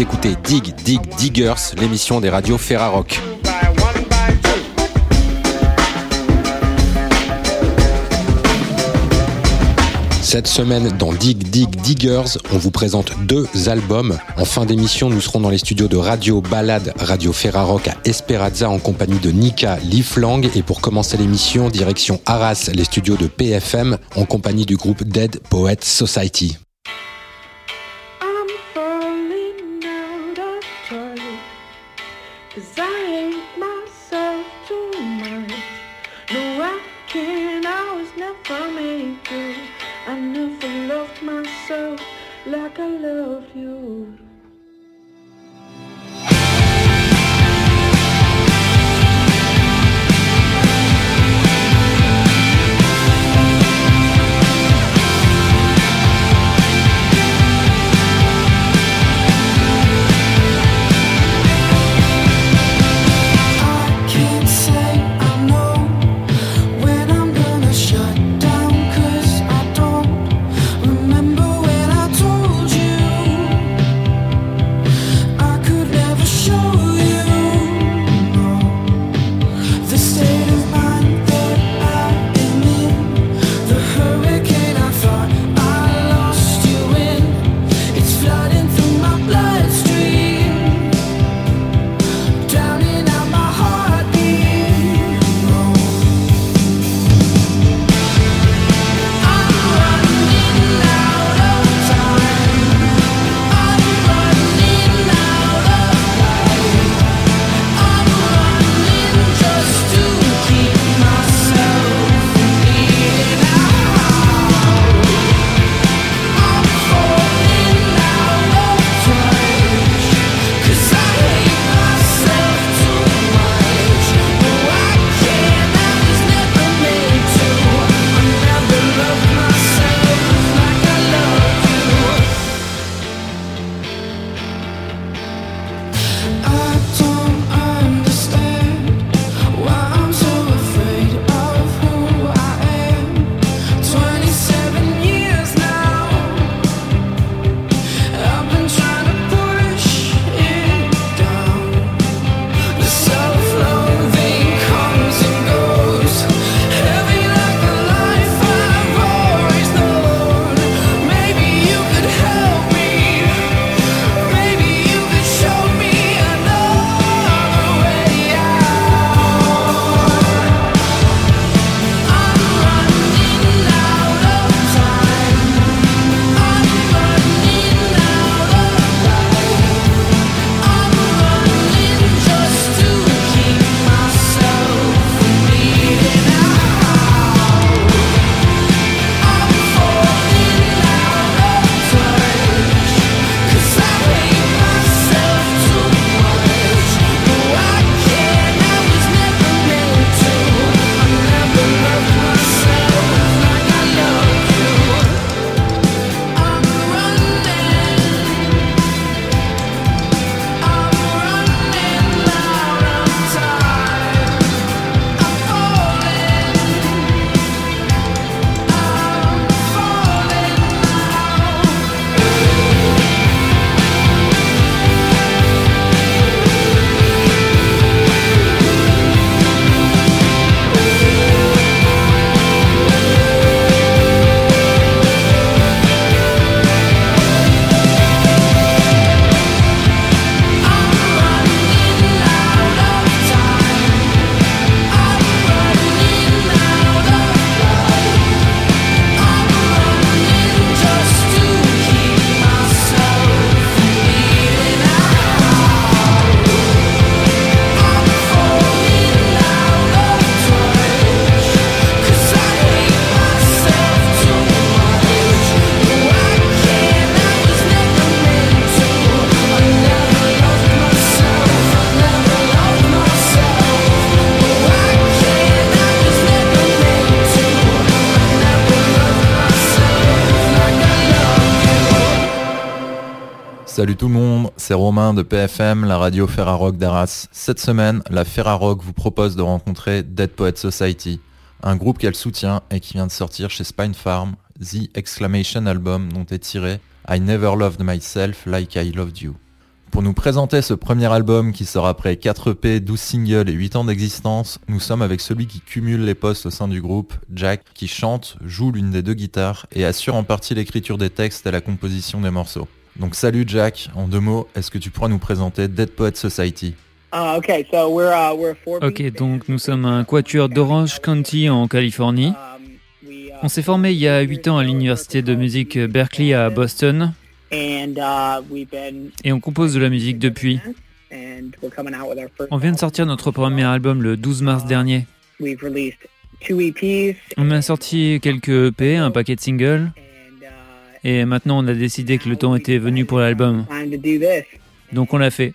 Écoutez Dig Dig Diggers, l'émission des radios Ferrarock. Cette semaine, dans Dig Dig Diggers, on vous présente deux albums. En fin d'émission, nous serons dans les studios de Radio Ballade, Radio Ferrarock à Esperanza en compagnie de Nika Liflang. Et pour commencer l'émission, direction Arras, les studios de PFM en compagnie du groupe Dead Poets Society. De PFM, la radio Ferrarock d'Arras. Cette semaine, la Ferrarock vous propose de rencontrer Dead Poet Society, un groupe qu'elle soutient et qui vient de sortir chez Spine Farm, The Exclamation Album dont est tiré I Never Loved Myself Like I Loved You. Pour nous présenter ce premier album qui sort après 4 EP, 12 singles et 8 ans d'existence, nous sommes avec celui qui cumule les postes au sein du groupe, Jack, qui chante, joue l'une des deux guitares et assure en partie l'écriture des textes et la composition des morceaux. Donc salut Jack, en deux mots, est-ce que tu pourras nous présenter Dead Poet Society? Uh, okay, so we're uh, we're a four Ok, donc nous sommes un quatuor d'Orange County en Californie. Um, uh, On s'est formé il y a 8 ans à l'université de musique Berkeley à Boston and uh, we've been et on compose de la musique depuis. and we're coming out with our first. On vient de sortir notre premier album le 12 mars dernier. We've released two EPs. On a sorti quelques EP, un paquet de singles et maintenant on a décidé que le temps était venu pour l'album. time to do this Donc on l'a fait.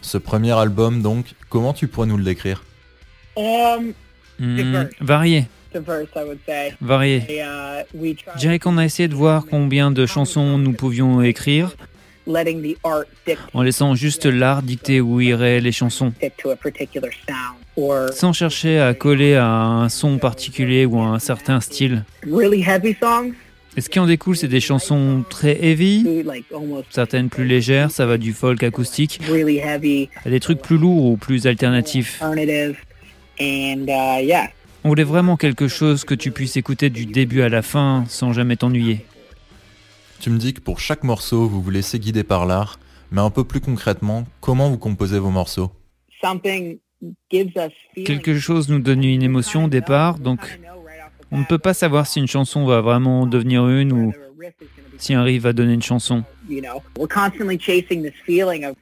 Ce premier album donc, comment tu pourrais nous le décrire? Um, Hmm, varié, varié. We, uh, Je dirais qu'on a essayé de voir combien de chansons nous pouvions écrire letting the art dictate en laissant juste l'art dicter où iraient les chansons, sans chercher à coller à un son particulier ou à un certain style. Really heavy songs Et ce qui en découle, c'est des chansons très heavy, certaines plus légères, ça va du folk acoustique, à des trucs plus lourds ou plus alternatifs. On voulait vraiment quelque chose que tu puisses écouter du début à la fin sans jamais t'ennuyer. Tu me dis que pour chaque morceau, vous vous laissez guider par l'art, mais un peu plus concrètement, comment vous composez vos morceaux? Something gives us feeling. Quelque chose nous donne une émotion au départ, donc on ne peut pas savoir si une chanson va vraiment devenir une ou si un riff va donner une chanson.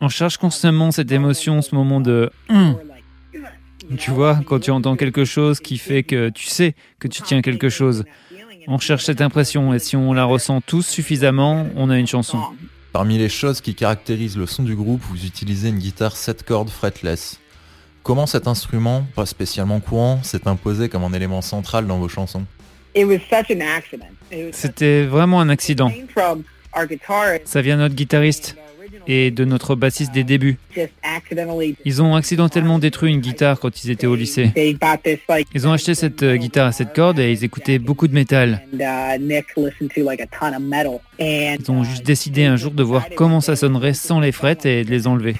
On cherche constamment cette émotion, ce moment de Hum tu vois, quand tu entends quelque chose qui fait que tu sais que tu tiens quelque chose. On cherche cette impression et si on la ressent tous suffisamment, on a une chanson. Parmi les choses qui caractérisent le son du groupe, vous utilisez une guitare 7 cordes fretless. Comment cet instrument, pas spécialement courant, s'est imposé comme un élément central dans vos chansons? It was such an accident. It was such- C'était vraiment un accident. Ça vient de notre guitariste et de notre bassiste des débuts. Ils ont accidentellement détruit une guitare quand ils étaient au lycée. Ils ont acheté cette euh, guitare à cette corde et ils écoutaient beaucoup de métal. and uh, Nick listened to like a ton of metal, and Ils ont juste décidé un jour de voir comment ça sonnerait sans les frettes et de les enlever.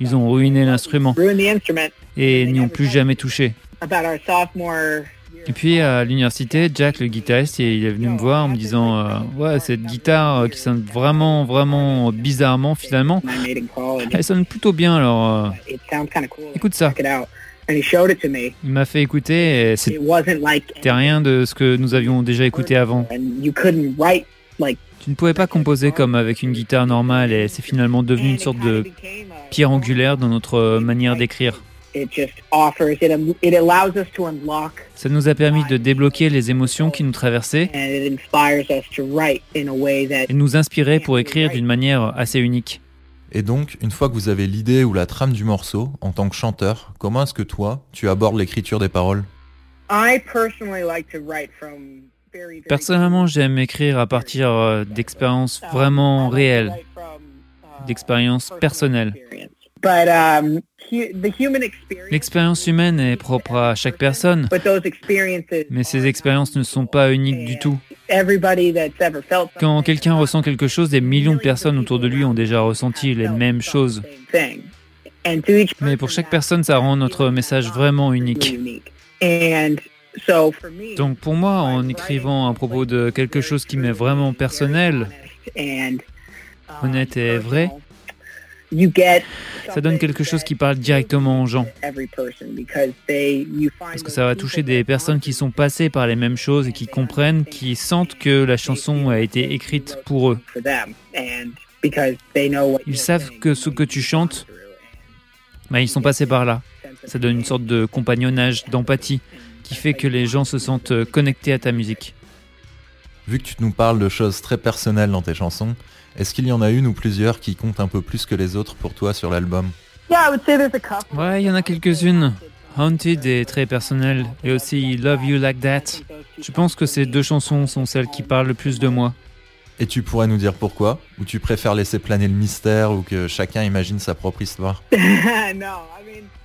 Ils ont ruiné l'instrument ruined the instrument. et n'y ont plus jamais touché. Et puis à l'université, Jack, le guitariste, il est venu me voir en me disant euh, Ouais, cette guitare euh, qui sonne vraiment, vraiment bizarrement finalement, elle sonne plutôt bien alors. euh, écoute ça. Il m'a fait écouter et c'était rien de ce que nous avions déjà écouté avant. Tu ne pouvais pas composer comme avec une guitare normale et c'est finalement devenu une sorte de pierre angulaire dans notre manière d'écrire. It just offers it. It allows us to unlock Ça nous a permis de débloquer les émotions qui nous traversaient and it inspires us to write in a way that et nous inspirer pour écrire d'une manière assez unique. Et donc, une fois que vous avez l'idée ou la trame du morceau, en tant que chanteur, comment est-ce que toi, tu abordes l'écriture des paroles? I personally like to write from very, very Personnellement, j'aime écrire à partir euh, d'expériences vraiment réelles, d'expériences personnelles. But um, hu- the human experience, L'expérience humaine est propre à chaque personne, but those experiences, mais ces expériences ne sont pas uniques du tout. Quand quelqu'un ressent quelque chose, des millions de personnes autour de lui ont déjà ressenti les mêmes choses. Mais pour chaque personne, ça rend notre message vraiment unique. unique. And so for me, Donc pour moi, en écrivant à propos de quelque chose qui m'est vraiment personnel, honnête et vrai, ça donne quelque chose qui parle directement aux gens. every person because they you find Parce que ça va toucher des personnes qui sont passées par les mêmes choses et qui comprennent, qui sentent que la chanson a été écrite pour eux. for them and because they know what Ils savent que ce que tu chantes, bah, ils sont passés par là. Ça donne une sorte de compagnonnage, d'empathie, qui fait que les gens se sentent euh, connectés à ta musique. Vu que tu nous parles de choses très personnelles dans tes chansons, est-ce qu'il y en a une ou plusieurs qui comptent un peu plus que les autres pour toi sur l'album Yeah, I would say there's a couple. Ouais, il y en a quelques-unes. Haunted est très personnel, et aussi Love You Like That. Je pense que ces deux chansons sont celles qui parlent le plus de moi. Et tu pourrais nous dire pourquoi? Ou tu préfères laisser planer le mystère ou que chacun imagine sa propre histoire?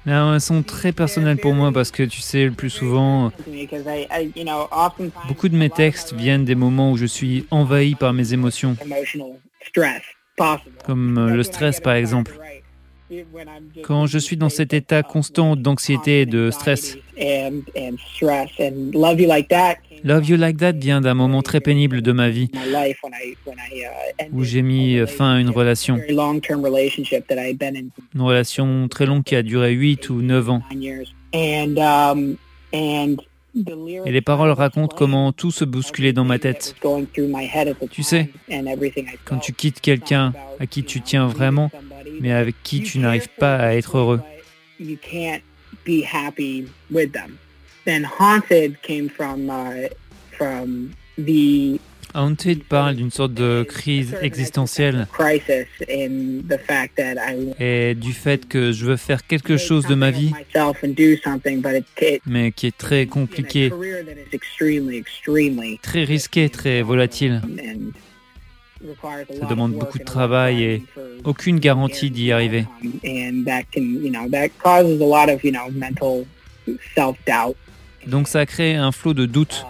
Non, elles sont très personnelles pour moi parce que tu sais, le plus souvent, because I, I you know, oftentimes beaucoup de mes textes viennent des moments où je suis envahi par mes émotions. Comme euh, le stress par exemple. Quand je suis dans cet état constant d'anxiété et de stress, Love You Like That vient d'un moment très pénible de ma vie où j'ai mis fin à une relation. Une relation très longue qui a duré 8 ou 9 ans. Et les paroles racontent comment tout se bousculait dans ma tête. Tu sais, quand tu quittes quelqu'un à qui tu tiens vraiment, mais avec qui tu n'arrives pas à être heureux. Haunted parle d'une sorte de crise existentielle et du fait que je veux faire quelque chose de ma vie, mais qui est très compliqué, très risqué, très volatile. Ça demande beaucoup de travail et aucune garantie d'y arriver. Donc ça crée un flot de doute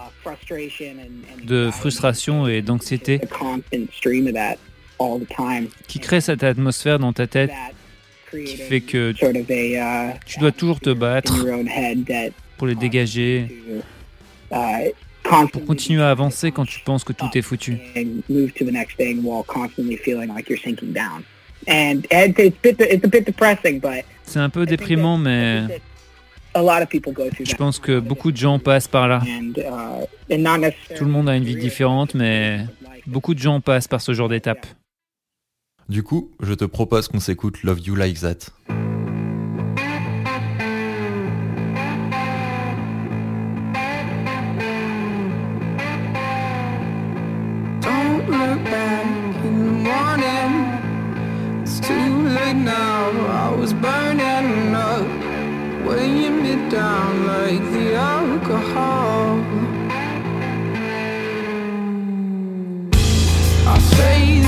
de frustration et d'anxiété. qui crée cette atmosphère dans ta tête qui fait que tu dois toujours te battre pour les dégager, pour continuer à avancer quand tu penses que tout est foutu. C'est un peu déprimant, mais je pense que beaucoup de gens passent par là. Uh, Tout le monde a une vie différente, mais beaucoup de gens passent par ce genre d'étape. Du coup, je te propose qu'on s'écoute Love You Like That. Weighing me down like the alcohol. I say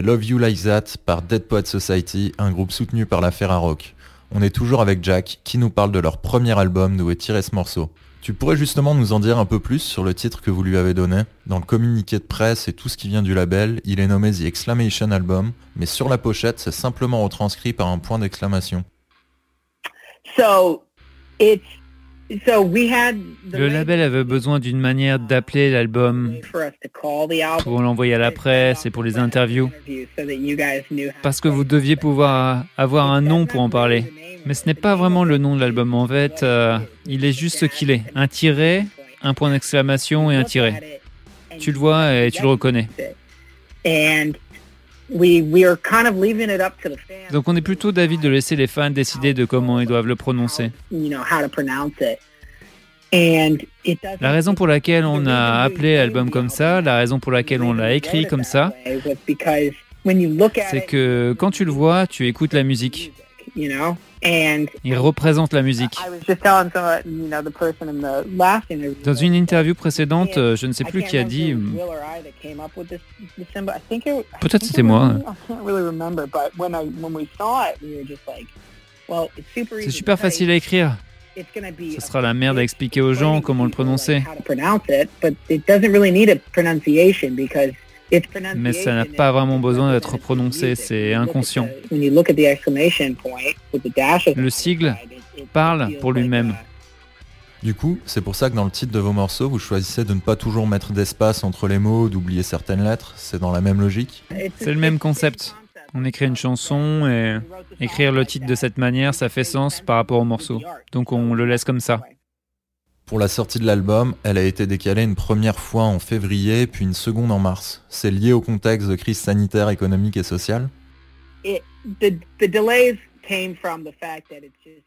Love You Like That par Dead Poet Society, un groupe soutenu par la Ferrarock. On est toujours avec Jack qui nous parle de leur premier album d'où est tiré ce morceau. Tu pourrais justement nous en dire un peu plus sur le titre que vous lui avez donné? Dans le communiqué de presse et tout ce qui vient du label, il est nommé The Exclamation Album, mais sur la pochette, c'est simplement retranscrit par un point d'exclamation. Le label avait besoin d'une manière d'appeler l'album pour l'envoyer à la presse et pour les interviews. Parce que vous deviez pouvoir avoir un nom pour en parler. Mais ce n'est pas vraiment le nom de l'album en fait. euh, il est juste ce qu'il est. Un tiret, un point d'exclamation et un tiret. Tu le vois et tu le reconnais. Donc on est plutôt d'avis de laisser les fans décider de comment ils doivent le prononcer. You know how to pronounce it. And it doesn't La raison pour laquelle on a appelé l'album comme ça, la raison pour laquelle on l'a écrit comme ça, was because when you look at c'est que quand tu le vois, tu écoutes la musique. You know, and Il représente la musique. Dans une interview précédente, je ne sais plus qui a dit, hum, Peut-être c'était moi. C'est c'est super facile à écrire. Ce sera la merde à expliquer aux gens comment le prononcer. Mais ça n'a pas vraiment besoin d'être prononcé, c'est inconscient. Le sigle parle pour lui-même. Du coup, c'est pour ça que dans le titre de vos morceaux, vous choisissez de ne pas toujours mettre d'espace entre les mots, d'oublier certaines lettres, c'est dans la même logique C'est le même concept. On écrit une chanson et écrire le titre de cette manière, ça fait sens par rapport au morceau. Donc on le laisse comme ça. Pour la sortie de l'album, elle a été décalée une première fois en février, puis une seconde en mars. C'est lié au contexte de crise sanitaire, économique et sociale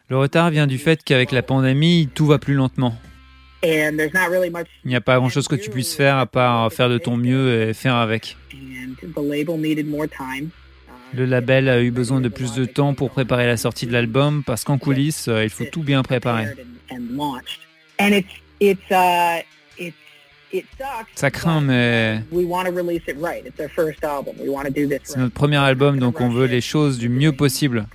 Le retard vient du fait qu'avec la pandémie, tout va plus lentement. Il n'y a pas grand-chose que tu puisses faire à part faire de ton mieux et faire avec. Le label a eu besoin de plus de temps pour préparer la sortie de l'album parce qu'en coulisses, il faut tout bien préparer. Ça craint, mais c'est notre premier album, donc on veut les choses du mieux possible.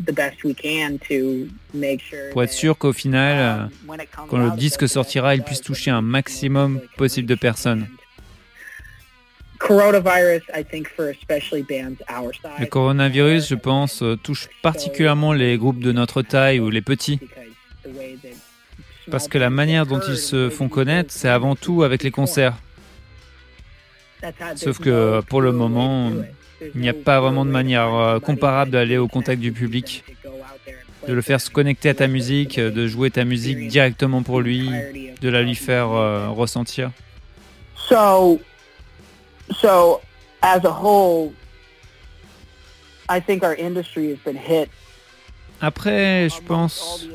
Pour être sûr qu'au final, euh, quand le disque sortira, il puisse toucher un maximum possible de personnes. Le coronavirus, je pense, euh, touche particulièrement les groupes de notre taille ou les petits, parce que la manière dont ils se font connaître, c'est avant tout avec les concerts. Sauf que pour le moment, il n'y a pas vraiment de manière euh, comparable d'aller au contact du public, de le faire se connecter à ta musique, de jouer ta musique directement pour lui, de la lui faire euh, ressentir. So, so as a whole, I think our industry has been hit. Après, je pense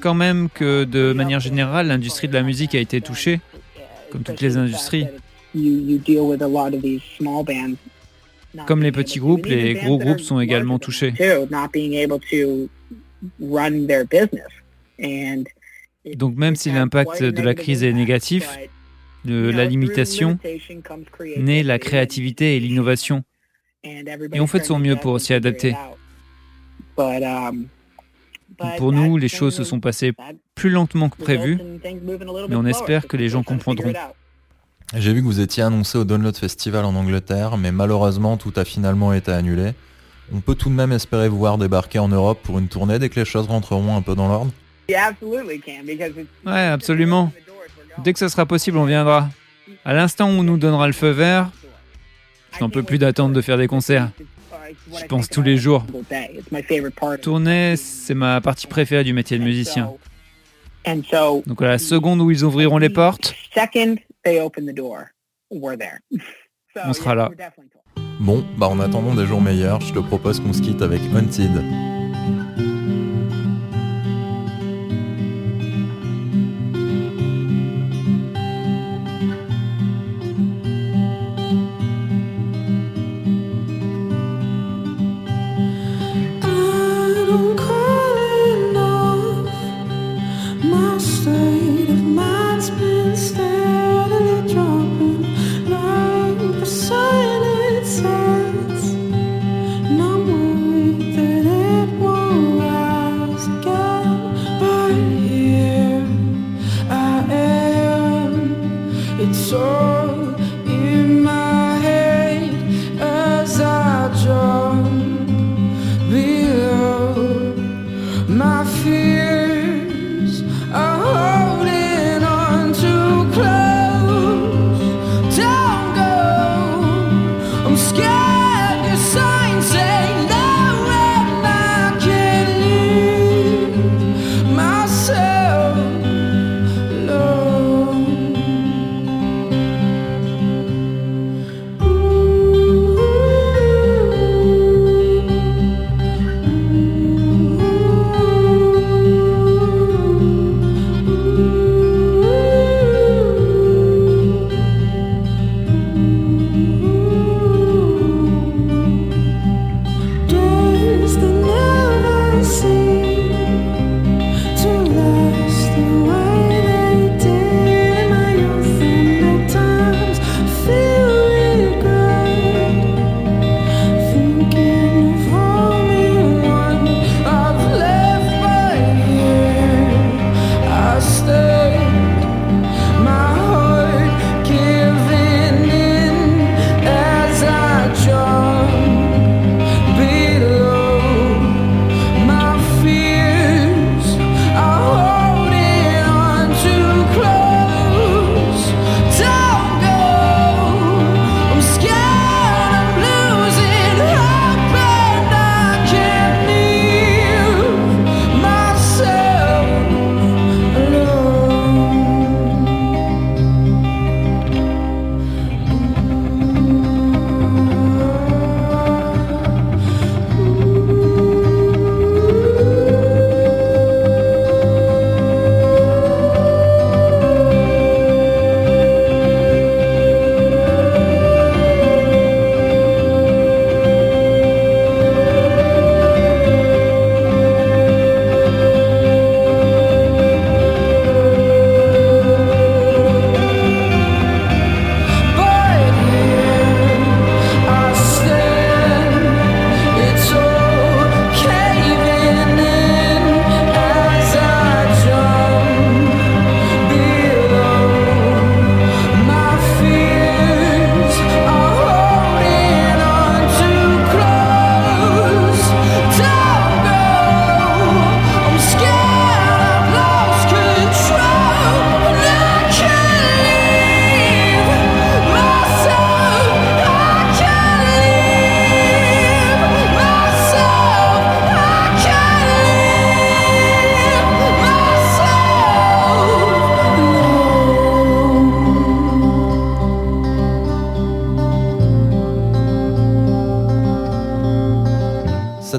quand même que de manière générale, l'industrie de la musique a été touchée, comme toutes les industries. Comme les petits groupes, les gros groupes sont également touchés. Donc même si l'impact de la crise est négatif, de la limitation naît la créativité et l'innovation. Et on fait de son mieux pour s'y adapter. Pour nous, les choses se sont passées plus lentement que prévu, mais on espère que les gens comprendront. J'ai vu que vous étiez annoncé au Download Festival en Angleterre, mais malheureusement tout a finalement été annulé. On peut tout de même espérer vous voir débarquer en Europe pour une tournée dès que les choses rentreront un peu dans l'ordre Ouais, absolument. Dès que ce sera possible, on viendra. À l'instant où on nous donnera le feu vert, je n'en peux plus d'attendre de faire des concerts. J'y pense tous les jours. Tourner, c'est ma partie préférée du métier de musicien. Donc à la seconde où ils ouvriront les portes, on sera là. Bon, bah en attendant des jours meilleurs, je te propose qu'on se quitte avec Haunted.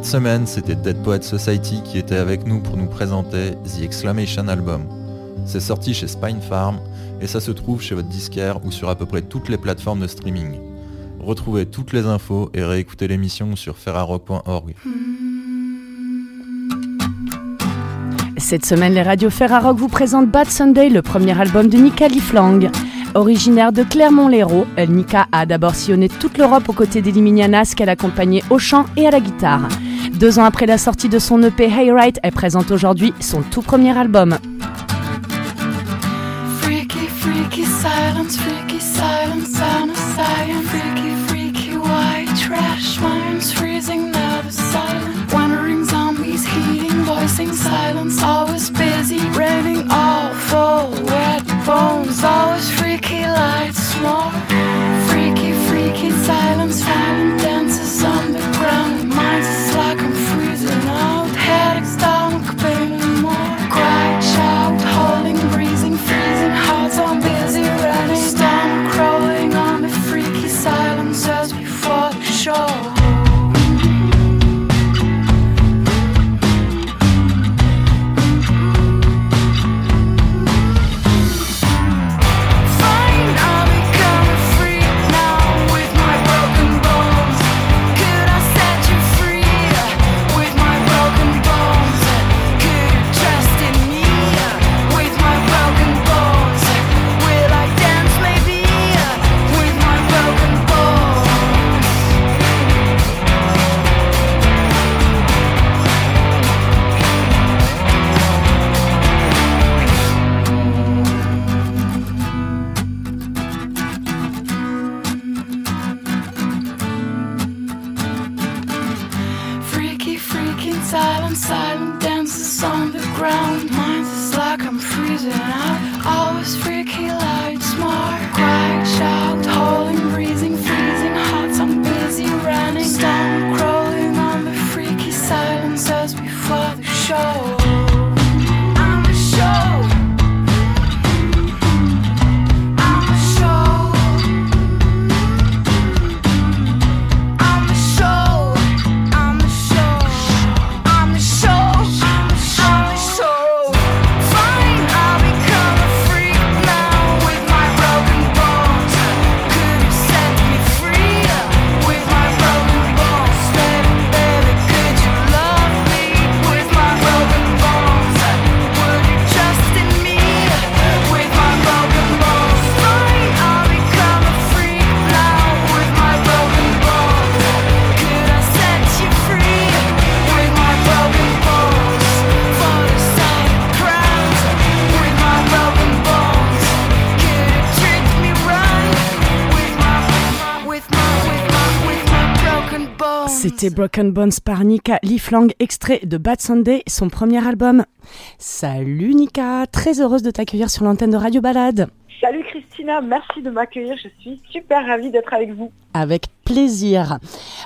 Cette semaine, c'était Dead Poet Society qui était avec nous pour nous présenter The Exclamation Album. C'est sorti chez Spine Farm et ça se trouve chez votre disquaire ou sur à peu près toutes les plateformes de streaming. Retrouvez toutes les infos et réécoutez l'émission sur ferrarock.org. Cette semaine, les radios Ferrarock vous présentent Bad Sunday, le premier album de Nika Liflang. Originaire de Clermont-Lérault, Nika a d'abord sillonné toute l'Europe aux côtés d'Eliminianas qu'elle accompagnait au chant et à la guitare. Deux ans après la sortie de son EP Hayrite, elle présente aujourd'hui son tout premier album. Freaky, freaky silence, freaky silence, of science. Freaky, freaky white trash, minds freezing, never silent. Wandering zombies, heating, voicing silence, always busy, raining awful, wet bones, always freaky lights, more. Freaky, freaky silence, silent C'était Broken Bones par Nika Leaflang, extrait de Bad Sunday, son premier album. Salut Nika, très heureuse de t'accueillir sur l'antenne de Radio Balade. Salut Christina, merci de m'accueillir. Je suis super ravie d'être avec vous. Avec plaisir.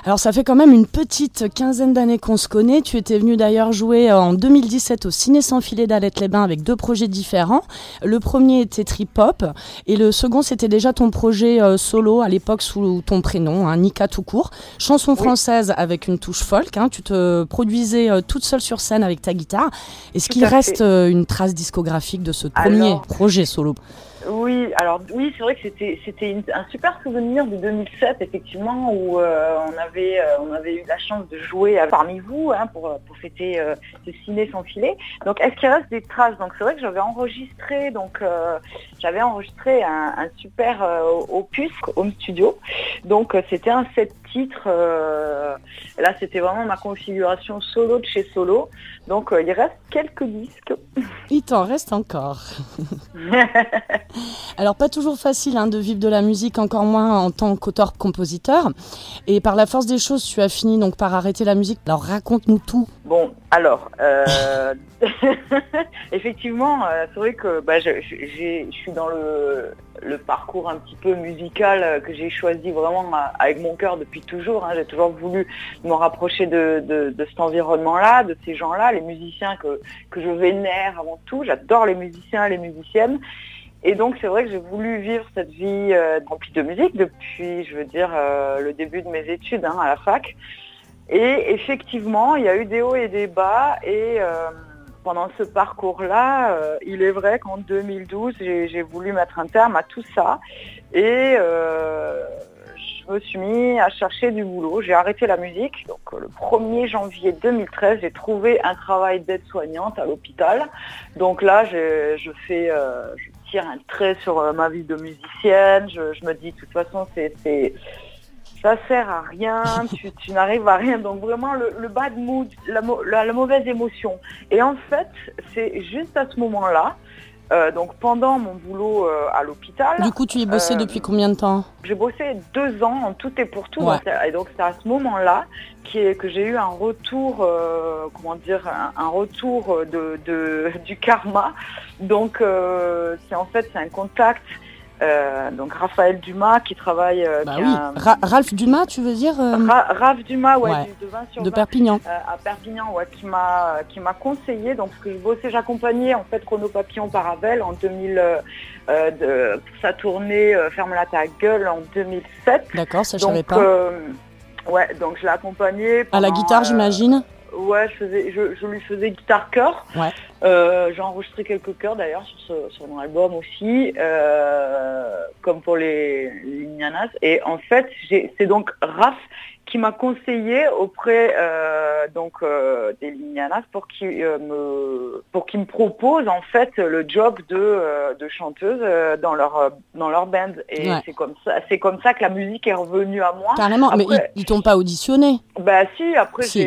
Alors ça fait quand même une petite quinzaine d'années qu'on se connaît. Tu étais venu d'ailleurs jouer en 2017 au Ciné sans filet d'Alette-les-Bains avec deux projets différents. Le premier était Trip Hop et le second c'était déjà ton projet euh, solo à l'époque sous ton prénom, hein, Nika tout court. Chanson française avec une touche folk. hein. Tu te produisais euh, toute seule sur scène avec ta guitare. Est-ce qu'il reste euh, une trace discographique de ce premier Alors- projet solo? Oui, alors oui, c'est vrai que c'était c'était un super souvenir de 2007 effectivement où euh, on avait euh, on avait eu la chance de jouer euh, parmi vous hein, pour pour fêter euh, ce ciné sans filet. Donc est-ce qu'il reste des traces? Donc c'est vrai que j'avais enregistré donc euh, j'avais enregistré un, un super euh, opus home studio. Donc euh, c'était un sept titres. euh, là c'était vraiment ma configuration solo de chez solo. Donc euh, il reste quelques disques. Il t'en reste encore. Alors pas toujours facile hein, de vivre de la musique, encore moins en tant qu'auteur-compositeur. Et par la force des choses, tu as fini donc par arrêter la musique. Alors raconte-nous tout. Bon, alors, euh, effectivement, c'est vrai que bah, je, je- j'ai- je suis dans le, le parcours un petit peu musical euh, que j'ai choisi vraiment euh, avec mon cœur depuis toujours. hein. J'ai toujours voulu me rapprocher de, cet environnement-là, de ces gens-là, les musiciens que, que je vénère avant tout. J'adore les musiciens, les musiciennes. Et donc c'est vrai que j'ai voulu vivre cette vie euh, remplie de musique depuis, je veux dire, le début de mes études hein, à la fac. Et effectivement, il y a eu des hauts et des bas. Et pendant ce parcours-là, euh, il est vrai qu'en 2012, j'ai voulu mettre un terme à tout ça. Et euh, je me suis mis à chercher du boulot. J'ai arrêté la musique. Donc le 1er janvier 2013, j'ai trouvé un travail d'aide-soignante à l'hôpital. Donc là, je, fais, euh, je tire un trait sur ma vie de musicienne. Je, me dis, de toute façon, c'est- ça sert à rien, tu, tu n'arrives à rien. Donc vraiment le, le bad mood, la, mau- la- la mauvaise émotion. Et en fait, c'est juste à ce moment-là, euh, donc pendant mon boulot euh, à l'hôpital, Du coup, tu y bossais Euh, depuis combien de temps? j'ai bossé deux ans en tout et pour tout. Ouais. Et donc c'est à ce moment-là que j'ai eu un retour, euh, comment dire, un, un retour de, de- du karma. Donc c'est en fait c'est un contact. Euh, donc Raphaël Dumas qui travaille. euh, Bah qui oui. a un- Ra- Ralph Dumas, tu veux dire euh, Ra- Raph Dumas, ouais, de 20 sur De 20, Perpignan. à Perpignan, ouais, qui m'a qui m'a conseillé, donc parce que je bossais, j'accompagnais en fait Chrono Papillon Paravel en 2000 euh, euh, de, pour sa tournée Ferme-la ta gueule en 2007. D'accord, ça je donc savais pas. ouais, donc je l'ai accompagné. à la guitare, j'imagine Ouais, je, faisais, je, je lui faisais guitare. Ouais. Euh, J'ai enregistré quelques chœurs d'ailleurs sur, ce- sur mon album aussi, euh, comme pour les, les Nianas. Et en fait, c'est donc Raph qui m'a conseillé auprès euh, donc euh, des Lignanas pour qu'il euh, me pour qu'il me propose en fait le job de, de chanteuse dans leur dans leur band et Ouais. c'est comme ça c'est comme ça que la musique est revenue à moi. Carrément, mais ils, ils t'ont pas auditionné? Bah si, après Si.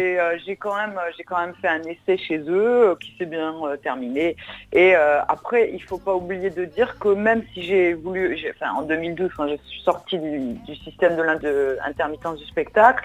j'ai quand même j'ai quand même fait un essai chez eux qui s'est bien terminé et après il faut pas oublier de dire que même si j'ai voulu enfin en 2012 quand je suis sortie du, du système de l'intermittence du spectacle так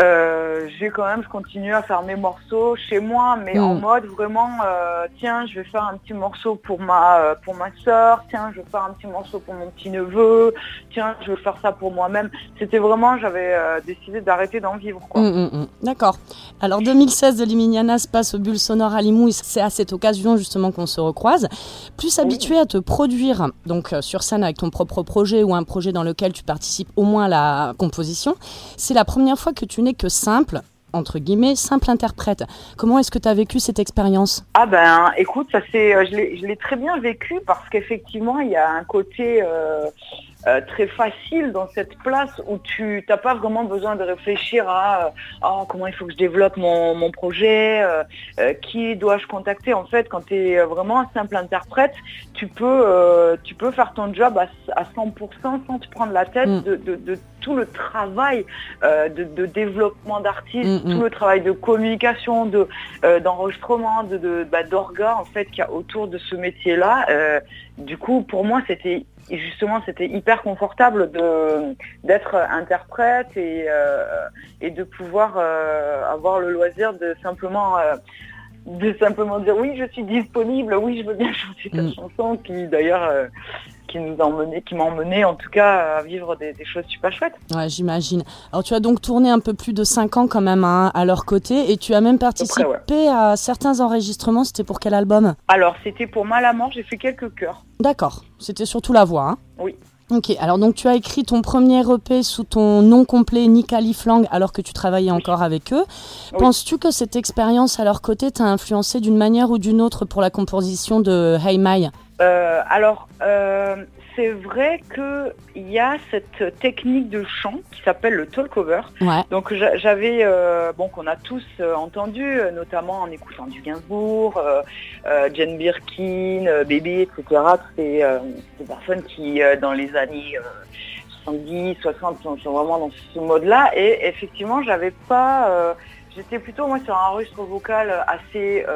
euh, j'ai quand même, je continue à faire mes morceaux chez moi, mais Mm. en mode vraiment, euh, tiens, je vais faire un petit morceau pour ma euh, pour ma soeur, tiens, je vais faire un petit morceau pour mon petit neveu, tiens, je vais faire ça pour moi-même. C'était vraiment, j'avais décidé d'arrêter d'en vivre. Hum, hum. D'accord. Alors 2016 de Liminiana se passe au Bulle Sonore à Limoux. C'est à cette occasion justement qu'on se recroise. Plus habitué à te produire donc sur scène avec ton propre projet ou un projet dans lequel tu participes au moins à la composition, c'est la première fois que tu n'es que simple entre guillemets simple interprète. Comment est-ce que tu as vécu cette expérience? Ah ben, écoute, ça c'est, euh, je l'ai, très bien vécu parce qu'effectivement, il y a un côté euh, euh, très facile dans cette place où tu n'as pas vraiment besoin de réfléchir à Oh, comment il faut que je développe mon, mon projet, euh, qui dois-je contacter? En fait, quand tu es vraiment un simple interprète, tu peux, tu peux faire ton job à, à 100% sans te prendre la tête Mm. de, de, de tout le travail euh, de, de développement d'artistes, Mm, mm. tout le travail de communication, de euh, d'enregistrement, de de- bah, d'orga en fait qu'il y a autour de ce métier-là. Euh, du coup, pour moi, c'était justement c'était hyper confortable de d'être interprète et et de pouvoir avoir le loisir de simplement de simplement dire oui je suis disponible, oui je veux bien chanter ta Mm. chanson qui d'ailleurs euh, qui nous a emmené, qui m'a emmené en tout cas à vivre des, des choses super chouettes. Ouais, j'imagine. Alors, tu as donc tourné un peu plus de 5 ans quand même hein, à leur côté et tu as même participé ouais. à certains enregistrements. C'était pour quel album? Alors c'était pour mal à mort, j'ai fait quelques chœurs. D'accord. C'était surtout la voix. hein? Oui. Ok, alors donc tu as écrit ton premier EP sous ton nom complet Nika Liflang alors que tu travaillais encore avec eux. Oui. Penses-tu que cette expérience à leur côté t'a influencé d'une manière ou d'une autre pour la composition de Hey My Euh, alors, euh, c'est vrai qu'il y a cette technique de chant qui s'appelle le talk-over. Ouais. Donc j'a- j'avais, euh, bon, qu'on a tous euh, entendu, euh, notamment en écoutant du Gainsbourg, euh, euh, Jane Birkin, Bébé, etc. Toutes ces, euh, ces personnes qui, dans les années euh, 70, 60, sont, sont vraiment dans ce mode-là. Et effectivement, j'avais pas... J'étais plutôt, moi, sur un registre vocal assez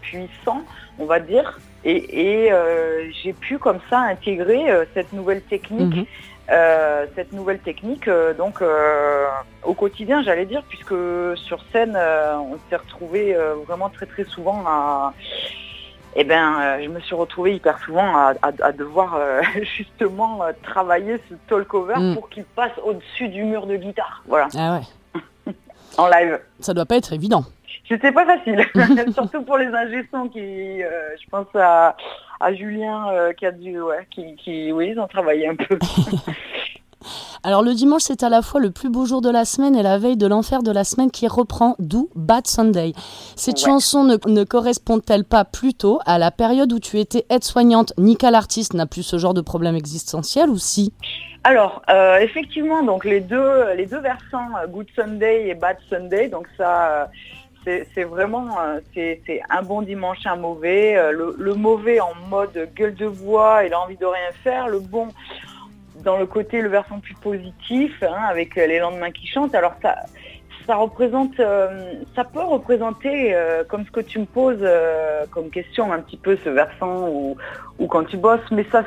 puissant, on va dire. Et, et, euh, j'ai pu comme ça intégrer euh, cette nouvelle technique Mhm. euh, cette nouvelle technique donc au quotidien j'allais dire puisque sur scène on s'est retrouvé vraiment très très souvent à eh ben je me suis retrouvée hyper souvent à, à- à devoir justement travailler ce talk-over Mm. pour qu'il passe au-dessus du mur de guitare voilà Ah ouais, en live ça doit pas être évident. C'était pas facile surtout pour les ingessons qui euh, je pense à, à Julien euh, qui a dû ouais qui, qui oui ils ont travaillé un peu Alors le dimanche, c'est à la fois le plus beau jour de la semaine et la veille de l'enfer de la semaine qui reprend, d'où Bad Sunday. Cette Ouais. chanson ne, ne correspond-elle pas plutôt à la période où tu étais aide-soignante? Nika l'artiste n'a plus ce genre de problème existentiel ou si? Alors, euh, effectivement, donc les deux, les deux versants, Good Sunday et Bad Sunday, donc ça, c'est vraiment, euh, un bon dimanche, un mauvais. Euh, Le, mauvais en mode gueule de bois, il a envie de rien faire. Le bon dans le côté, le versant plus positif, hein, avec euh, les lendemains qui chantent. Alors ça, ça représente, euh, ça peut représenter, euh, comme ce que tu me poses euh, comme question, un petit peu ce versant où quand tu bosses, mais ça,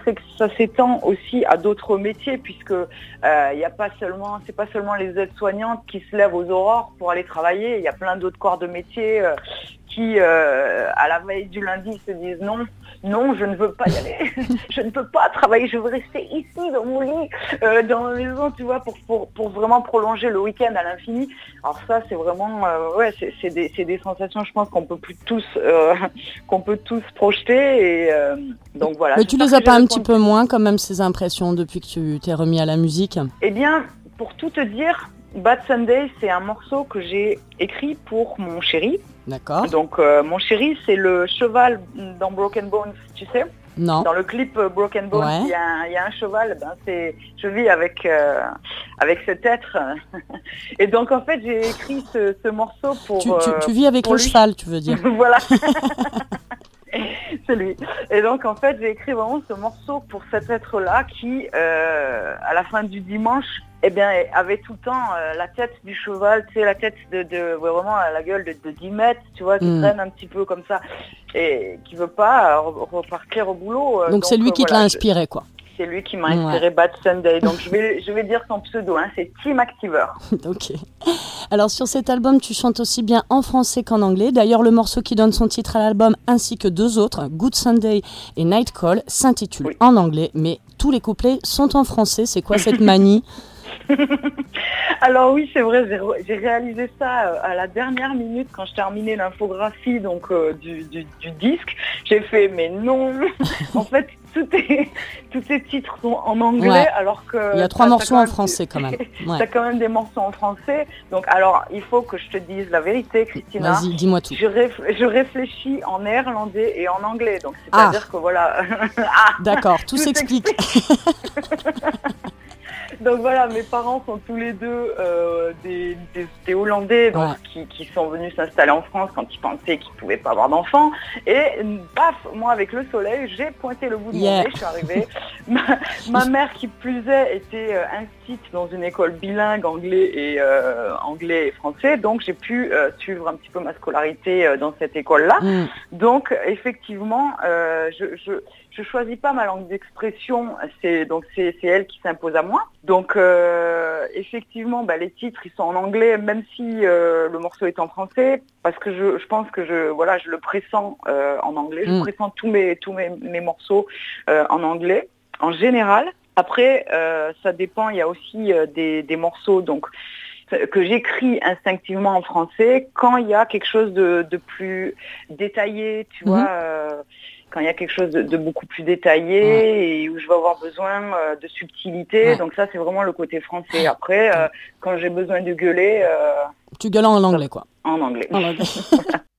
s'étend aussi à d'autres métiers puisque il a pas seulement, c'est pas seulement les aides-soignantes qui se lèvent aux aurores pour aller travailler. Il y a plein d'autres corps de métier euh, qui, euh, à la veille du lundi, se disent non, non, je ne veux pas y aller, je ne peux pas travailler, je veux rester ici dans mon lit, euh, dans ma maison, tu vois, pour, pour, pour vraiment prolonger le week-end à l'infini. Alors ça, c'est vraiment, euh, ouais, c'est des, des sensations, je pense qu'on peut plus tous, qu'on peut tous projeter. Et donc voilà. Mais tu les as pas un petit peu moins quand même ces impressions depuis que tu t'es remis à la musique? Eh bien, pour tout te dire, Bad Sunday, c'est un morceau que j'ai écrit pour mon chéri. D'accord Donc euh, mon chéri, c'est le cheval dans Broken Bones, tu sais. Non Dans le clip euh, Broken Bones, Ouais. il y, a un- il y a un cheval. Ben, c'est, je vis avec euh, avec cet être. Et donc en fait, j'ai écrit ce, ce morceau pour. tu, tu- tu vis avec pour le lui. cheval, tu veux dire voilà. c'est lui. Et donc en fait, j'ai écrit vraiment ce morceau pour cet être-là qui, euh, à la fin du dimanche, eh bien, avait tout le temps euh, la tête du cheval, tu sais, la tête de, de ouais, vraiment la gueule de, de 10 mètres, tu vois, qui Mm. traîne un petit peu comme ça et qui veut pas euh, re- repartir au boulot. euh, Donc c'est lui qui te l'a inspiré quoi. C'est lui qui m'a inspiré Bad Sunday. Donc je vais, je vais dire son pseudo, hein, c'est Team Activer. ok. Alors sur cet album, tu chantes aussi bien en français qu'en anglais. D'ailleurs, le morceau qui donne son titre à l'album, ainsi que deux autres, Good Sunday et Night Call, s'intitule Oui. en anglais, mais tous les couplets sont en français. C'est quoi cette manie? Alors oui, c'est vrai, j'ai réalisé ça euh, à la dernière minute quand je terminais l'infographie donc euh, du, du- du disque. J'ai fait mais non, en fait tout est, tous ces titres sont en anglais Ouais. alors que Il y a trois morceaux en français quand même. Ouais. T'as quand même des morceaux en français. Donc alors il faut que je te dise la vérité, Christina. Vas-y, dis-moi tout. Je, réf- je réfléchis en néerlandais et en anglais, donc c'est-à-dire que voilà. ah, D'accord, tout Tout s'explique. Donc voilà, mes parents sont tous les deux euh, des, des- des Hollandais donc, Ouais. qui, qui sont venus s'installer en France quand ils pensaient qu'ils pouvaient pas avoir d'enfants. Et paf, moi avec le soleil, j'ai pointé le bout de Yeah. mon nez, je suis arrivée. ma, ma mère qui plus est était euh, instite dans une école bilingue anglais et euh, anglais et français, donc j'ai pu euh, suivre un petit peu ma scolarité dans cette école-là. Mm. Donc effectivement, je, je je choisis pas ma langue d'expression, c'est donc c'est elle qui s'impose à moi. Donc euh, effectivement, bah, les titres ils sont en anglais, même si euh, le morceau est en français, parce que je, je pense que je voilà je le pressens euh, en anglais, je Mm. pressens tous mes tous mes, mes morceaux en anglais en général. Après, ça dépend. Il y a aussi des, des morceaux donc que j'écris instinctivement en français quand il y a quelque chose de, de plus détaillé, tu Mhm. vois, quand il y a quelque chose de, de beaucoup plus détaillé et où je vais avoir besoin euh, de subtilité. Ouais. Donc ça, c'est vraiment le côté français. Après, euh, quand j'ai besoin de gueuler, euh, Tu gueules en anglais, quoi. en anglais. En anglais.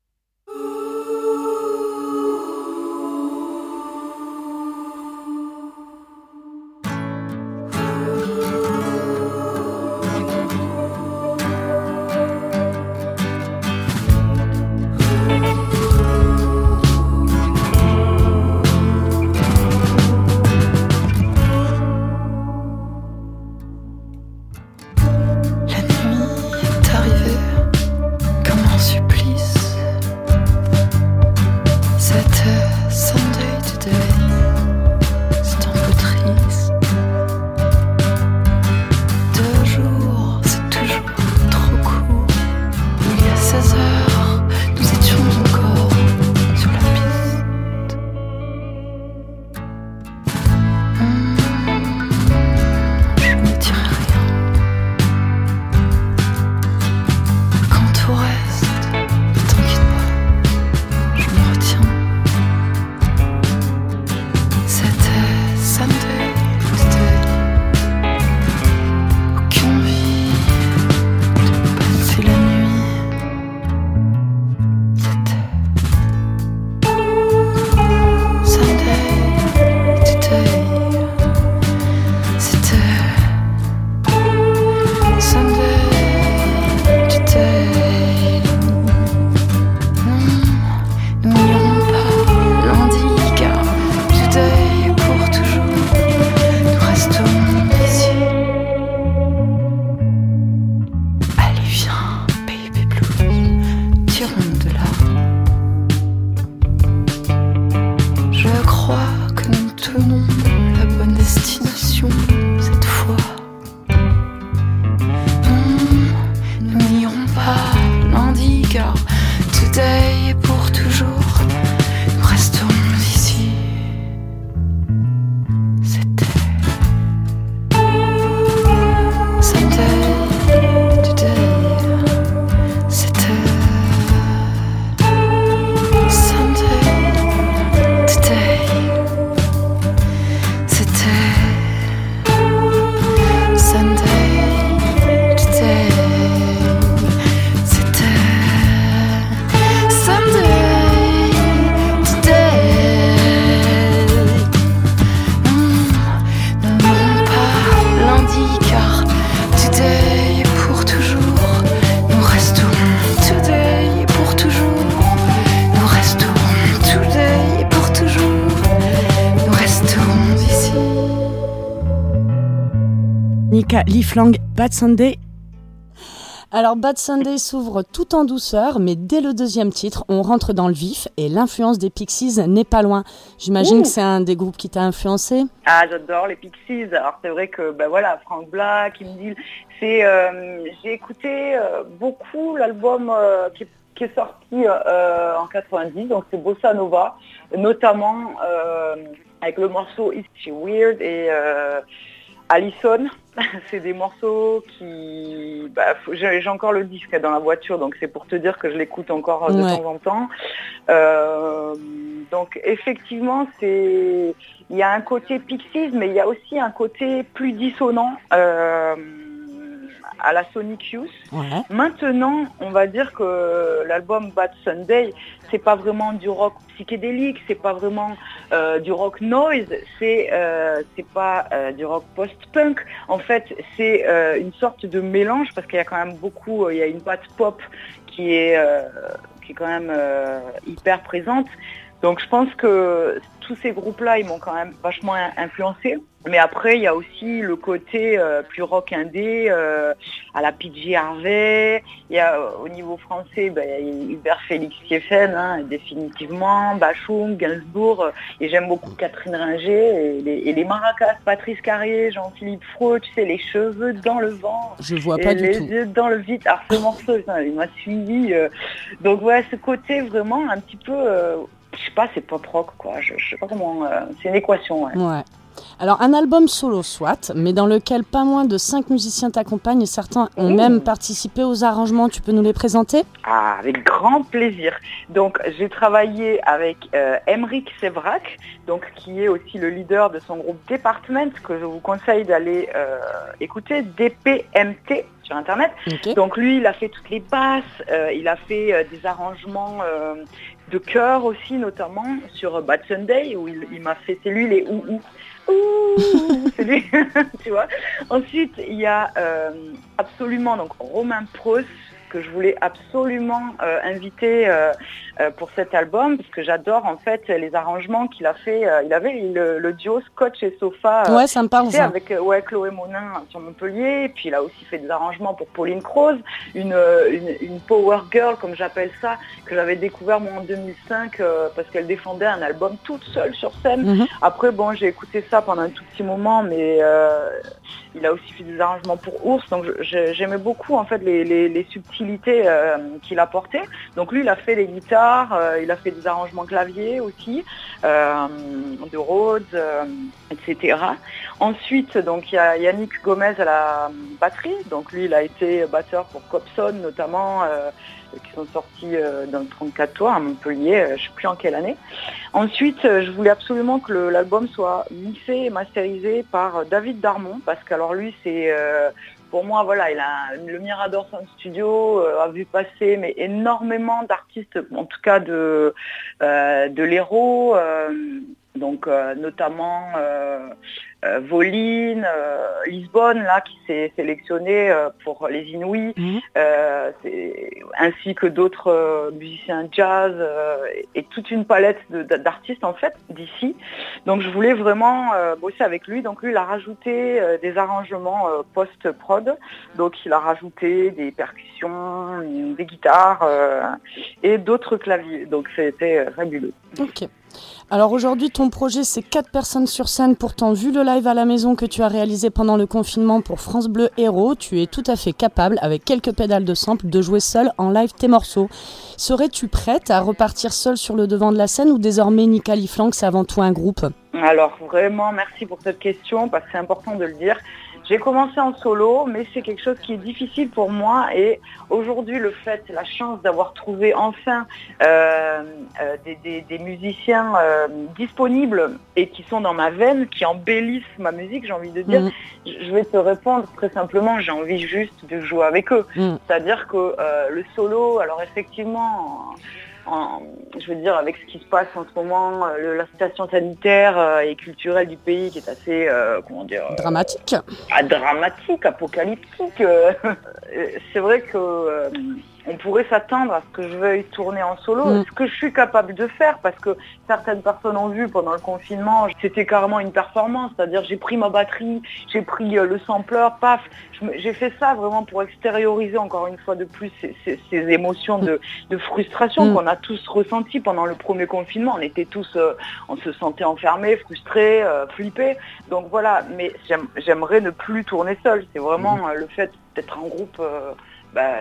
Bad Sunday. Alors Bad Sunday s'ouvre tout en douceur, mais dès le deuxième titre, on rentre dans le vif et l'influence des Pixies n'est pas loin. J'imagine que c'est un des groupes qui t'a influencé. Ah, j'adore les Pixies. Alors c'est vrai que ben voilà, Frank Black, Kim Deal, c'est euh, j'ai écouté euh, beaucoup l'album euh, qui, qui est sorti euh, en 90, donc c'est Bossa Nova, notamment euh, avec le morceau Is She Weird et euh, Allison. c'est des morceaux qui, bah, j'ai encore le disque dans la voiture, donc c'est pour te dire que je l'écoute encore euh, de Ouais. temps en temps. Euh, donc effectivement, c'est il y a un côté Pixies, mais il y a aussi un côté plus dissonant euh, à la Sonic Youth. Ouais. Maintenant, on va dire que l'album Bad Sunday, c'est pas vraiment du rock psychédélique, c'est pas vraiment euh, du rock noise, c'est euh, c'est pas euh, du rock post-punk. En fait, c'est une sorte de mélange parce qu'il y a quand même beaucoup, il y a une patte pop qui est qui est quand même hyper présente. Donc je pense que tous ces groupes-là, ils m'ont quand même vachement in- influencé. Mais après, il y a aussi le côté euh, plus rock indé, euh, à la PJ Harvey. Il y a euh, au niveau français, il y a Hubert Félix Kiefen, hein, définitivement, Bachung, Gainsbourg. et j'aime beaucoup Catherine Ringer et les, et les maracas, Patrice Carrier, Jean-Philippe Fro, tu sais, les cheveux dans le vent. Je vois Et pas du les tout. yeux dans le vide. Alors ce morceau, il m'a suivi. euh. Donc ouais, ce côté vraiment un petit peu, je sais pas, c'est pop rock quoi. Je, je sais pas comment. euh, c'est une équation. Ouais. Ouais. Alors un album solo soit, mais dans lequel pas moins de cinq musiciens t'accompagnent certains ont Mmh. même participé aux arrangements. Tu peux nous les présenter? Ah, avec grand plaisir. Donc j'ai travaillé avec euh, Emeric Sévrac, donc qui est aussi le leader de son groupe Department que je vous conseille d'aller euh, écouter, DPMT sur internet. Donc lui, il a fait toutes les basses, euh, il a fait des arrangements de chœur aussi, notamment sur Bad Sunday, où il, m'a fait, c'est lui les ou ou. Ouh, c'est lui, tu vois. Ensuite, il y a euh, absolument donc Romain Prost que je voulais absolument euh, inviter euh, euh, pour cet album parce que j'adore en fait les arrangements qu'il a fait. il avait le, le duo Scotch et Sofa Ouais, ça me parle ça. avec ouais, Chloé Monin sur Montpellier, et puis il a aussi fait des arrangements pour Pauline Croze, une, une, une power girl comme j'appelle ça, que j'avais découvert moi en 2005 euh, parce qu'elle défendait un album toute seule sur scène. Mhm. Après bon j'ai écouté ça pendant un tout petit moment, mais il a aussi fait des arrangements pour Ours, donc j'aimais beaucoup en fait les, les, les subtilités euh, qu'il apportait. Donc lui il a fait les guitares, euh, il a fait des arrangements clavier aussi, euh, de Rhodes, etc. Ensuite, donc il y a Yannick Gomez à la batterie. Donc lui, il a été batteur pour Copson notamment, qui sont sortis dans le 34 tours à Montpellier, je sais plus en quelle année. Ensuite, je voulais absolument que l'album soit mixé et masterisé par David Darmon, parce qu'alors lui, c'est pour moi, voilà, il a le Mirador Sound Studio euh, a vu passer mais énormément d'artistes, en tout cas de euh, de l'héros, euh, donc notamment Voline, euh, Lisbonne là qui s'est sélectionné euh, pour les Inouïs, Mhm. euh, ainsi que d'autres euh, musiciens jazz euh, et, toute une palette d'artistes en fait d'ici. Donc je voulais vraiment euh, bosser avec lui. Donc lui il a rajouté euh, des arrangements euh, post-prod. Donc il a rajouté des percussions, des guitares euh, et d'autres claviers. Donc c'était euh, fabuleux. Alors aujourd'hui, ton projet, c'est quatre personnes sur scène. Pourtant, vu le live à la maison que tu as réalisé pendant le confinement pour France Bleu Héros, tu es tout à fait capable, avec quelques pédales de sample, de jouer seul en live tes morceaux. Serais-tu prête à repartir seule sur le devant de la scène ou désormais Nika Flank, c'est avant tout un groupe? Alors vraiment merci pour cette question parce que c'est important de le dire. J'ai commencé en solo, mais c'est quelque chose qui est difficile pour moi et aujourd'hui le fait, la chance d'avoir trouvé enfin euh, euh, des, des- des musiciens euh, disponibles et qui sont dans ma veine, qui embellissent ma musique, j'ai envie de dire, Mhm. je vais te répondre très simplement, j'ai envie juste de jouer avec eux. Mhm. C'est-à-dire que le solo, alors effectivement, en- je veux dire, avec ce qui se passe en ce moment, euh, le- la situation sanitaire euh, et culturelle du pays qui est assez, euh, comment dire, Dramatique. ah, dramatique, apocalyptique. c'est vrai que on pourrait s'attendre à ce que je veuille tourner en solo, Mm. ce que je suis capable de faire parce que certaines personnes ont vu pendant le confinement, c'était carrément une performance, c'est-à-dire j'ai pris ma batterie, j'ai pris euh, le sampler, paf, j'ai fait ça vraiment pour extérioriser encore une fois de plus ces, ces- ces émotions de, de frustration Mm. qu'on a tous ressenties pendant le premier confinement. On était tous, euh, on se sentait enfermés, frustrés, euh, flippés. Donc voilà, mais j'aime- j'aimerais ne plus tourner seul. C'est vraiment Mm. euh, le fait d'être en groupe. Bah,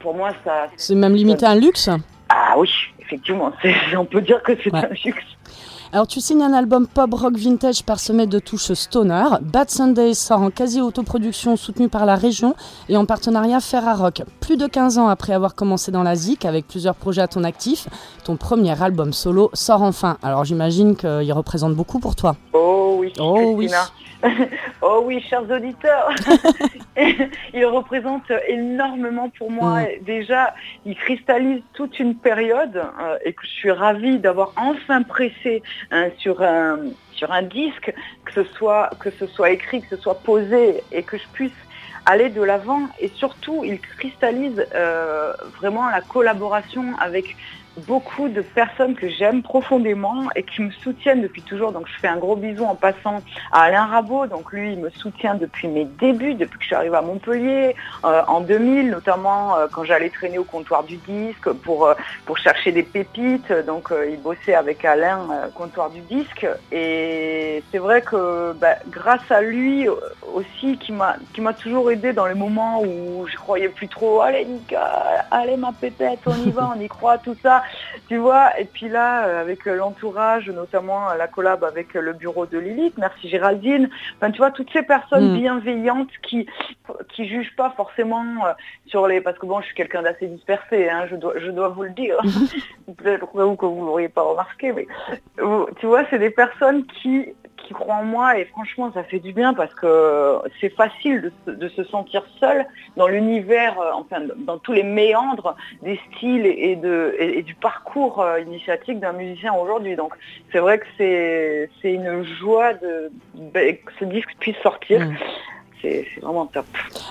pour moi, ça. C'est même limité à un luxe. Ah oui, effectivement, on peut dire que c'est Ouais. un luxe. Alors tu signes un album pop rock vintage parsemé de touches stoner. Bad Sunday sort en quasi autoproduction soutenu par la région et en partenariat Ferrarock. Plus de 15 ans après avoir commencé dans la ZIC avec plusieurs projets à ton actif, ton premier album solo sort enfin. Alors j'imagine qu'il représente beaucoup pour toi. Oh oui, Oh oui. Oh oui, chers auditeurs. il représente énormément pour moi. Mm. Déjà, il cristallise toute une période euh, et que je suis ravie d'avoir enfin pressé hein, sur un sur un disque, que ce soit que ce soit écrit, que ce soit posé et que je puisse aller de l'avant. Et surtout, il cristallise euh, vraiment la collaboration avec beaucoup de personnes que j'aime profondément et qui me soutiennent depuis toujours. Donc je fais un gros bisou en passant à Alain Rabot. Donc lui, il me soutient depuis mes débuts, depuis que je suis arrivée à Montpellier, euh, en 2000, notamment euh, quand j'allais traîner au comptoir du disque pour, euh, pour chercher des pépites. Donc il bossait avec Alain, comptoir du disque. Et c'est vrai que bah, grâce à lui aussi, qui m'a qui m'a toujours aidé dans les moments où je croyais plus trop, allez Nika, allez ma pépette, on y va, on y croit, tout ça tu vois. Et puis là, euh, avec l'entourage, notamment euh, la collab avec euh, le bureau de Lilith, merci Géraldine. Enfin, tu vois, toutes ces personnes Mm. bienveillantes qui qui jugent pas forcément sur les, parce que bon, je suis quelqu'un d'assez dispersé, hein, je dois je dois vous le dire. Peut-être vous que vous l'auriez pas remarqué, mais tu vois, c'est des personnes qui qui croient en moi et franchement ça fait du bien parce que c'est facile de, se- sentir seul dans l'univers, euh, enfin dans tous les méandres des styles et, de, et, du parcours euh, initiatique d'un musicien aujourd'hui. Donc c'est vrai que c'est c'est une joie de, ben, que ce disque puisse sortir. Mm. C'est vraiment top.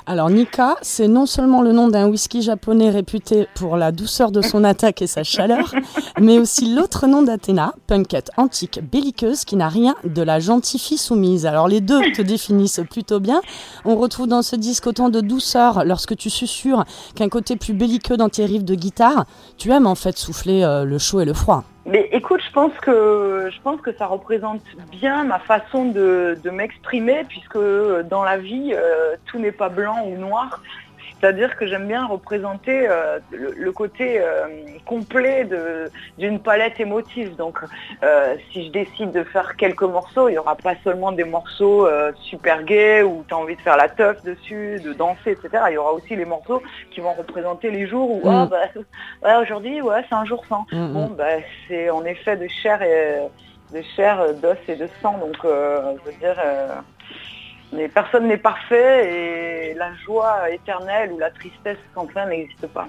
Alors Nika, c'est non seulement le nom d'un whisky japonais réputé pour la douceur de son attaque et sa chaleur, mais aussi l'autre nom d'Athéna, punkette antique belliqueuse qui n'a rien de la gentille fille soumise. Alors les deux te définissent plutôt bien. On retrouve dans ce disque autant de douceur lorsque tu susurres qu'un côté plus belliqueux dans tes riffs de guitare. Tu aimes en fait souffler euh, le chaud et le froid. Mais écoute, je pense que je ça représente bien ma façon de, de m'exprimer, puisque dans la vie, euh, tout n'est pas blanc ou noir. C'est-à-dire que j'aime bien représenter euh, le, le côté euh, complet d'une palette émotive. Donc, euh, si je décide de faire quelques morceaux, il n'y aura pas seulement des morceaux super gays où tu as envie de faire la teuf dessus, de danser, etc. Il y aura aussi les morceaux qui vont représenter les jours où, Mm. ah, bah, ouais, aujourd'hui, ouais, c'est un jour sans. Mm, mm. Bon, bah, c'est en effet de chair et de chair, d'os et de sang. Donc, je veux dire, mais personne n'est parfait et la joie éternelle ou la tristesse sans fin n'existe pas.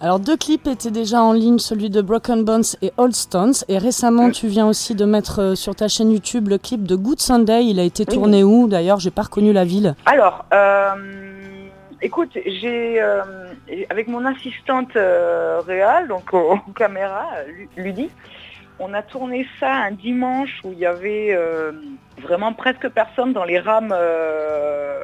Alors deux clips étaient déjà en ligne, celui de Broken Bones et Old Stones. Et récemment, tu viens aussi de mettre euh, sur ta chaîne YouTube le clip de Good Sunday. Il a été Oui. tourné où D'ailleurs, j'ai pas reconnu la ville. Alors, euh, écoute, j'ai euh, avec mon assistante euh, réelle, donc caméras, Lu- Ludie, on a tourné ça un dimanche où il y avait euh, vraiment presque personne dans les rames euh,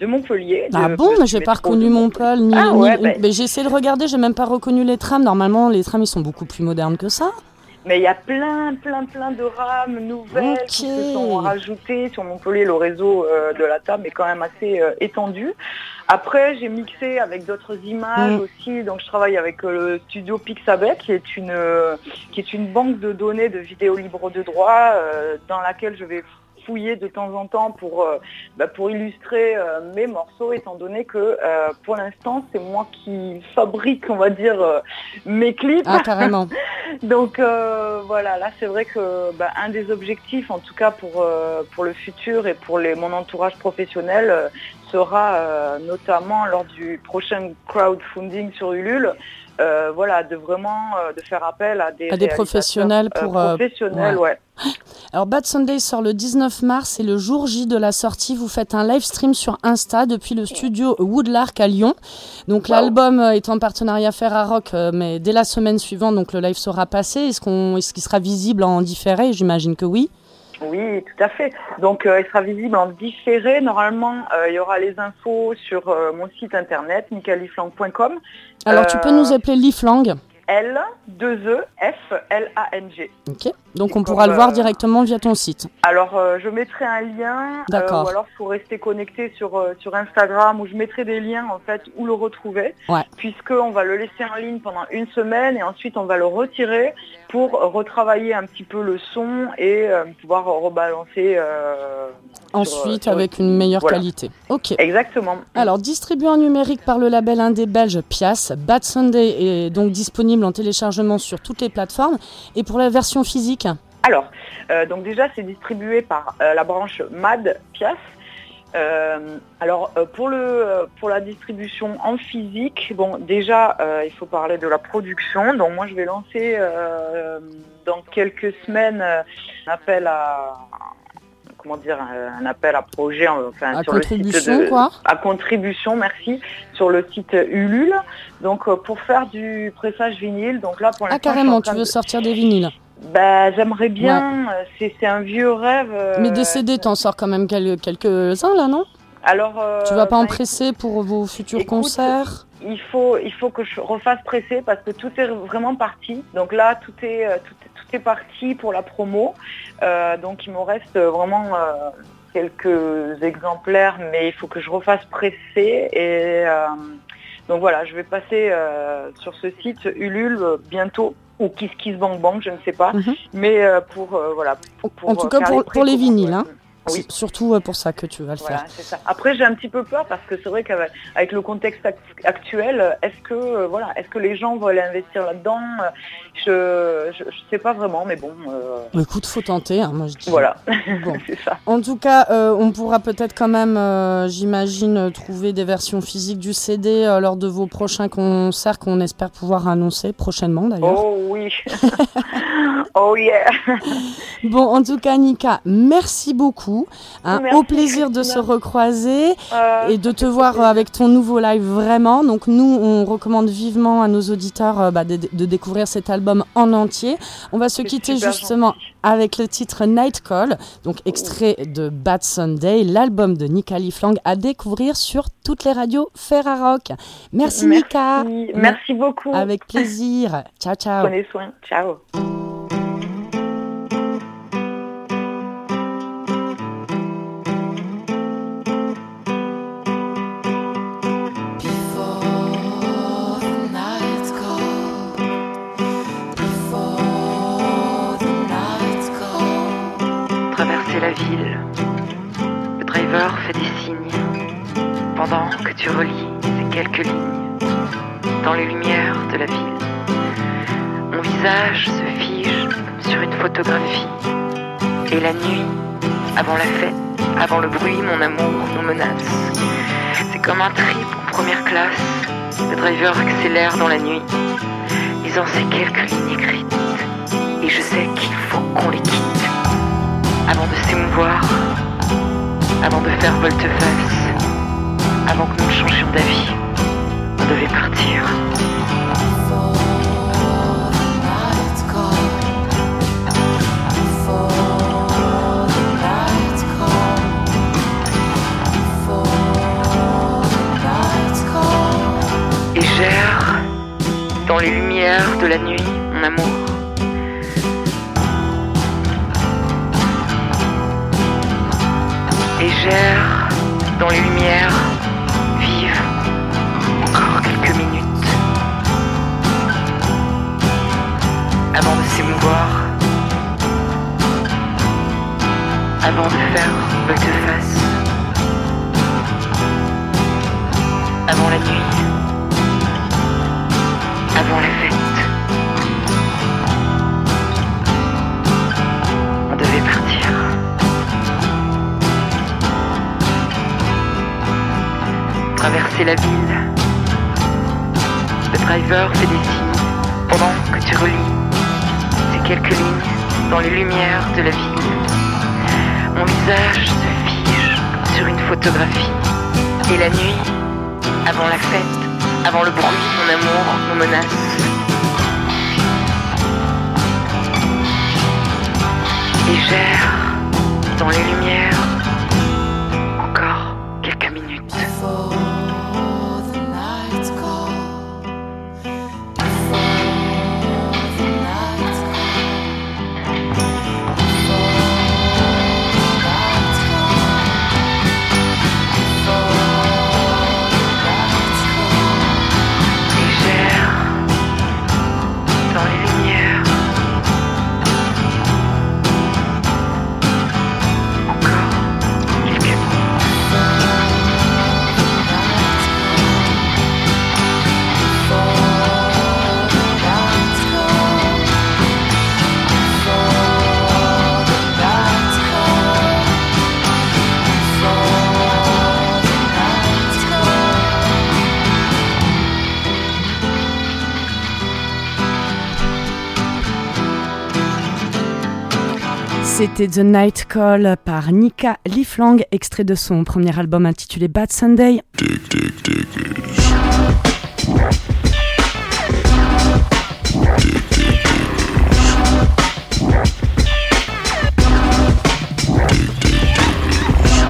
de Montpellier. Ah de- bon, de mais j'ai pas reconnu Montpellier. ni. Ah ni- ouais, ben- mais j'ai essayé de regarder, j'ai même pas reconnu les trams. Normalement, les trams ils sont beaucoup plus modernes que ça. Mais il y a plein, plein, plein de rames nouvelles qui se sont rajoutées sur Montpellier. Le réseau euh, de la table est quand même assez euh, étendu. Après, j'ai mixé avec d'autres images Mm. aussi. Donc, je travaille avec euh, le studio Pixabay, qui est une qui est une banque de données de vidéos libres de droit, dans laquelle je vais fouiller de temps en temps pour euh, bah, pour illustrer euh, mes morceaux, étant donné que euh, pour l'instant, c'est moi qui fabrique, on va dire, mes clips. Ah, carrément. Donc voilà, là c'est vrai que bah, un des objectifs, en tout cas pour pour le futur et pour les, mon entourage professionnel, sera notamment lors du prochain crowdfunding sur Ulule, euh, voilà, de vraiment euh, de faire appel à des À des professionnels euh, pour, euh, professionnels, ouais. ouais. Alors Bad Sunday sort le 19 mars et le jour J de la sortie, vous faites un live stream sur Insta depuis le studio Woodlark à Lyon. Donc Wow. l'album euh, est en partenariat Ferrarock, euh, mais dès la semaine suivante, donc le live sera passé. Est-ce qu'on, est-ce qu'il sera visible en différé? J'imagine que oui. Oui, tout à fait. Donc, euh, il sera visible en différé. Normalement, euh, il y aura les infos sur euh, mon site internet, nicaliflang.com. Alors tu peux Euh, nous appeler Leaflang. L, 2 E, F, L, A, N, G. Ok. Donc on pourra le voir euh, directement via ton site. Alors, euh, je mettrai un lien, euh, D'accord. ou alors il faut rester connecté sur, euh, sur Instagram, où je mettrai des liens, en fait, où le retrouver, Ouais. puisqu'on va le laisser en ligne pendant une semaine, et ensuite on va le retirer pour retravailler un petit peu le son et euh, pouvoir rebalancer. euh, Ensuite sur- avec une meilleure voilà. qualité. Ok. Exactement. Alors, distribué en numérique par le label indé belge Pias, Bad Sunday est donc disponible en téléchargement sur toutes les plateformes. Et pour la version physique, Alors, euh, donc déjà, c'est distribué par euh, la branche MAD Piaf. Euh, alors euh, pour le pour la distribution en physique, bon déjà euh, il faut parler de la production. Donc moi je vais lancer euh, dans quelques semaines euh, un appel à comment dire un appel à projet enfin À sur le site contribution, de quoi. à contribution merci sur le site Ulule. Donc euh, pour faire du pressage vinyle. Donc là pour Ah, l'instant carrément, tu veux de- sortir des vinyles. Bah, j'aimerais bien, euh, c'est un vieux rêve. euh, Mais des CD, t'en sors quand même quel- quelques-uns là, non? Alors, euh, Tu vas pas en bah, presser pour vos futurs écoute, concerts? il faut, il faut que je refasse presser parce que tout est vraiment parti. Donc là, tout est, euh, tout, tout est parti pour la promo. Euh, donc il me reste vraiment quelques exemplaires, mais il faut que je refasse presser. Et donc voilà, je vais passer sur ce site Ulule bientôt ou Kiss Kiss Bang Bang, je ne sais pas. Mhm. Mais euh, pour euh, voilà, pour, En tout euh, cas, pour- pour les vinyles, hein. Oui. C'est surtout euh, pour ça que tu vas le Voilà, faire. ça. Après, j'ai un petit peu peur parce que c'est vrai qu'avec avec le contexte ac- actuel, est-ce que euh, voilà, est-ce que les gens veulent investir là-dedans? Je, je je sais pas vraiment, mais bon, euh, Écoute, faut tenter, hein, moi je dis. voilà, Bon. c'est ça. En tout cas, euh, on pourra peut-être quand même, euh, j'imagine, trouver des versions physiques du CD lors de vos prochains concerts qu'on espère pouvoir annoncer prochainement d'ailleurs. Oh oui, oh yeah. Bon, en tout cas, Nika, merci beaucoup. Hein. Merci, au plaisir de se recroiser Euh, et de te voir plaisir. avec ton nouveau live vraiment. Donc nous, on recommande vivement à nos auditeurs euh, bah, de, de découvrir cet album en entier. On va se quitter justement gentil. avec le titre Night Call, donc extrait de Bad Sunday, l'album de Nika Liflang à découvrir sur toutes les radios Ferrarock. Merci, Nika. Merci, merci beaucoup. Avec plaisir. Ciao, ciao. Prenez soin. Ciao. La ville. Le driver fait des signes pendant que tu relis ces quelques lignes dans les lumières de la ville. Mon visage se fige sur une photographie. Et la nuit, avant la fête, avant le bruit, mon amour nous menace. C'est comme un trip en première classe. Le driver accélère dans la nuit, lisant ces quelques lignes écrites. Et je sais qu'il faut qu'on les quitte avant de s'émouvoir, avant de faire volte-face, avant que nous changions d'avis, on devait partir. Et j'erre dans les lumières de la nuit, mon amour. Dans les lumières vives encore quelques minutes avant de s'émouvoir, avant de faire volte-face, avant la nuit avant la fête. Traverser la ville. Le driver fait des signes pendant que tu relis ces quelques lignes dans les lumières de la ville. Mon visage se fige sur une photographie. Et la nuit, avant la fête, avant le bruit, mon amour nous menace. Et dans les lumières C'était The Night Call par Nika Liflang, extrait de son premier album intitulé Bad Sunday.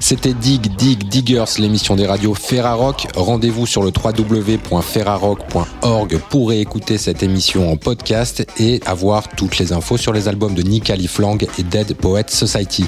C'était Dig Dig Diggers, l'émission des radios Ferrarock. Rendez-vous sur le www.ferrarock.org pour écouter cette émission en podcast et avoir toutes les infos sur les albums de Nika Liflang et Dead Poet Society.